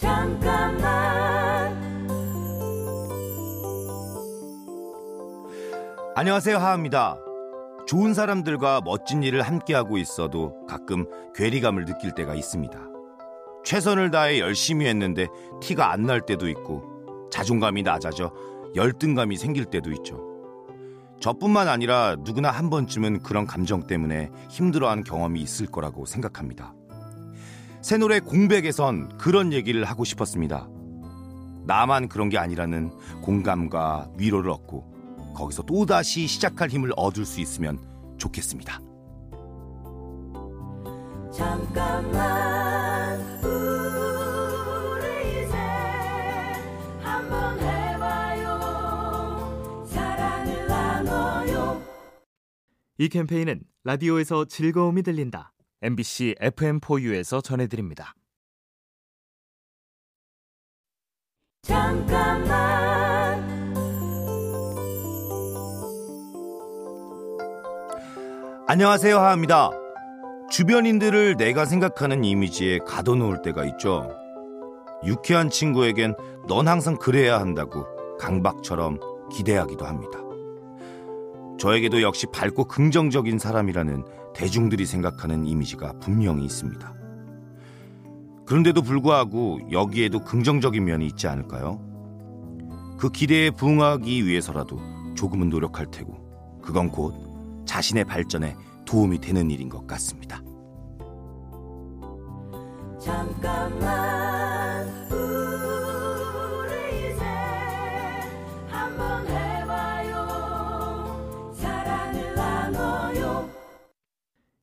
잠깐만 안녕하세요 하하입니다. 좋은 사람들과 멋진 일을 함께하고 있어도 가끔 괴리감을 느낄 때가 있습니다. 최선을 다해 열심히 했는데 티가 안 날 때도 있고 자존감이 낮아져 열등감이 생길 때도 있죠. 저뿐만 아니라 누구나 한 번쯤은 그런 감정 때문에 힘들어한 경험이 있을 거라고 생각합니다. 새 노래 공백에선 그런 얘기를 하고 싶었습니다. 나만 그런 게 아니라는 공감과 위로를 얻고 거기서 또다시 시작할 힘을 얻을 수 있으면 좋겠습니다. 잠깐만 우리 이제 한번 해봐요 사랑을 나눠요 이 캠페인은 라디오에서 즐거움이 들린다. MBC FM4U에서 전해드립니다. 잠깐만 안녕하세요 하하입니다. 주변인들을 내가 생각하는 이미지에 가둬놓을 때가 있죠. 유쾌한 친구에겐 넌 항상 그래야 한다고 강박처럼 기대하기도 합니다. 저에게도 역시 밝고 긍정적인 사람이라는 대중들이 생각하는 이미지가 분명히 있습니다. 그런데도 불구하고 여기에도 긍정적인 면이 있지 않을까요? 그 기대에 부응하기 위해서라도 조금은 노력할 테고 그건 곧 자신의 발전에 도움이 되는 일인 것 같습니다. 잠깐만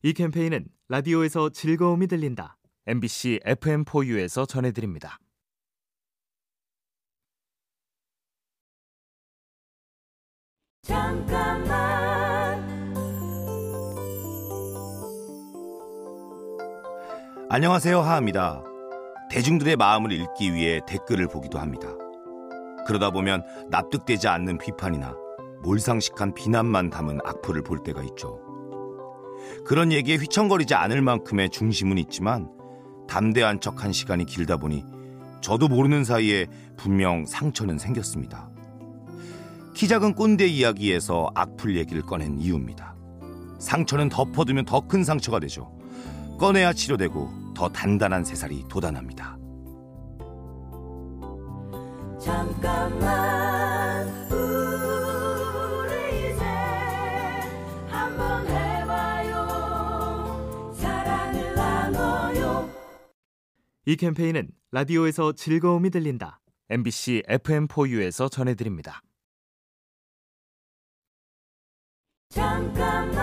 이 캠페인은 라디오에서 즐거움이 들린다. MBC FM4U에서 전해드립니다. 잠깐만 안녕하세요 하하입니다. 대중들의 마음을 읽기 위해 댓글을 보기도 합니다. 그러다 보면 납득되지 않는 비판이나 몰상식한 비난만 담은 악플을 볼 때가 있죠. 그런 얘기에 휘청거리지 않을 만큼의 중심은 있지만 담대한 척 한 시간이 길다 보니 저도 모르는 사이에 분명 상처는 생겼습니다. 키 작은 꼰대 이야기에서 악플 얘기를 꺼낸 이유입니다. 상처는 덮어두면 더 큰 상처가 되죠. 꺼내야 치료되고 더 단단한 새살이 돋아납니다. 잠깐만 이 캠페인은 라디오에서 즐거움이 들린다. MBC FM4U에서 전해드립니다. 잠깐만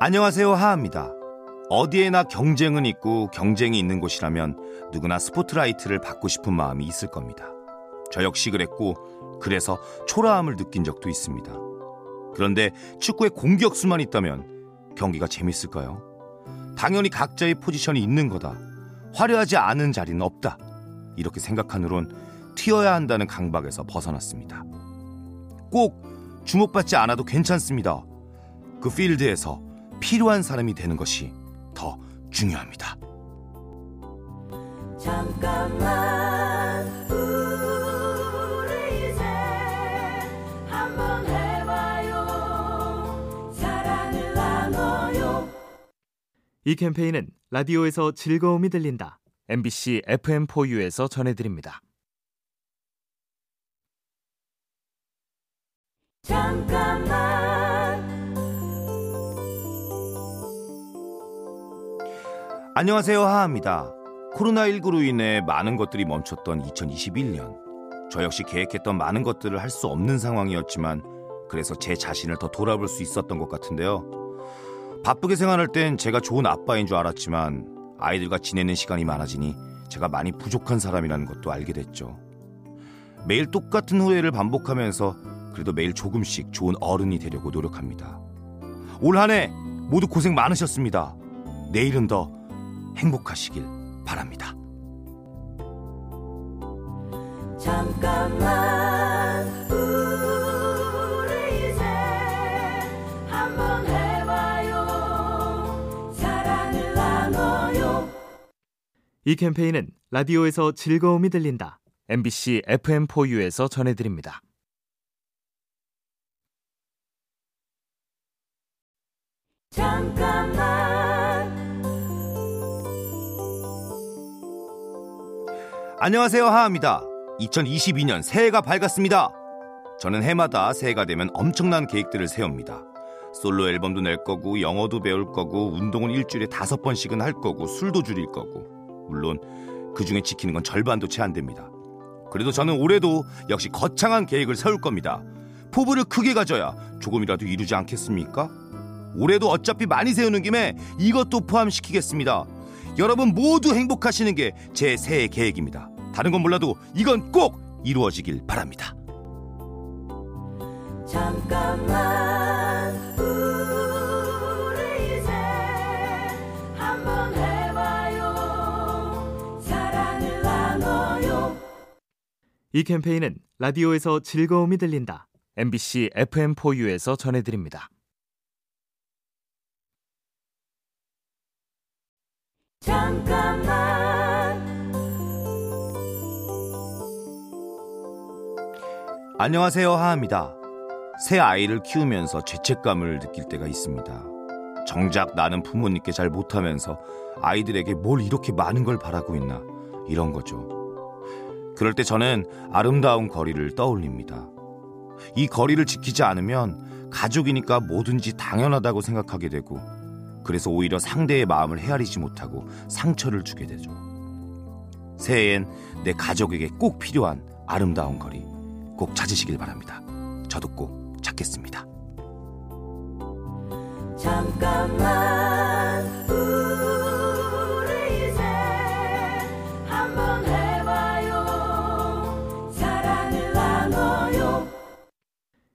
안녕하세요 하하입니다. 어디에나 경쟁은 있고 경쟁이 있는 곳이라면 누구나 스포트라이트를 받고 싶은 마음이 있을 겁니다. 저 역시 그랬고 그래서 초라함을 느낀 적도 있습니다. 그런데 축구의 공격수만 있다면 경기가 재밌을까요? 당연히 각자의 포지션이 있는 거다. 화려하지 않은 자리는 없다. 이렇게 생각한 후론 튀어야 한다는 강박에서 벗어났습니다. 꼭 주목받지 않아도 괜찮습니다. 그 필드에서 필요한 사람이 되는 것이 더 중요합니다. 잠깐만 이 캠페인은 라디오에서 즐거움이 들린다. MBC FM4U에서 전해드립니다. 잠깐만 안녕하세요 하하입니다. 코로나19로 인해 많은 것들이 멈췄던 2021년. 저 역시 계획했던 많은 것들을 할 수 없는 상황이었지만 그래서 제 자신을 더 돌아볼 수 있었던 것 같은데요. 바쁘게 생활할 땐 제가 좋은 아빠인 줄 알았지만 아이들과 지내는 시간이 많아지니 제가 많이 부족한 사람이라는 것도 알게 됐죠. 매일 똑같은 후회를 반복하면서 그래도 매일 조금씩 좋은 어른이 되려고 노력합니다. 올 한 해 모두 고생 많으셨습니다. 내일은 더 행복하시길 바랍니다. 잠깐만 이 캠페인은 라디오에서 즐거움이 들린다. MBC FM4U에서 전해드립니다. 잠깐만 안녕하세요 하하입니다. 2022년 새해가 밝았습니다. 저는 해마다 새해가 되면 엄청난 계획들을 세웁니다. 솔로 앨범도 낼 거고 영어도 배울 거고 운동은 일주일에 다섯 번씩은 할 거고 술도 줄일 거고 물론 그 중에 지키는 건 절반도 채 안 됩니다. 그래도 저는 올해도 역시 거창한 계획을 세울 겁니다. 포부를 크게 가져야 조금이라도 이루지 않겠습니까? 올해도 어차피 많이 세우는 김에 이것도 포함시키겠습니다. 여러분 모두 행복하시는 게 제 새해 계획입니다. 다른 건 몰라도 이건 꼭 이루어지길 바랍니다. 잠깐만 이 캠페인은 라디오에서 즐거움이 들린다. MBC FM4U에서 전해드립니다. 잠깐만 안녕하세요 하하입니다. 새 아이를 키우면서 죄책감을 느낄 때가 있습니다. 정작 나는 부모님께 잘 못하면서 아이들에게 뭘 이렇게 많은 걸 바라고 있나 이런 거죠. 그럴 때 저는 아름다운 거리를 떠올립니다. 이 거리를 지키지 않으면 가족이니까 뭐든지 당연하다고 생각하게 되고 그래서 오히려 상대의 마음을 헤아리지 못하고 상처를 주게 되죠. 새해엔 내 가족에게 꼭 필요한 아름다운 거리 꼭 찾으시길 바랍니다. 저도 꼭 찾겠습니다. 잠깐만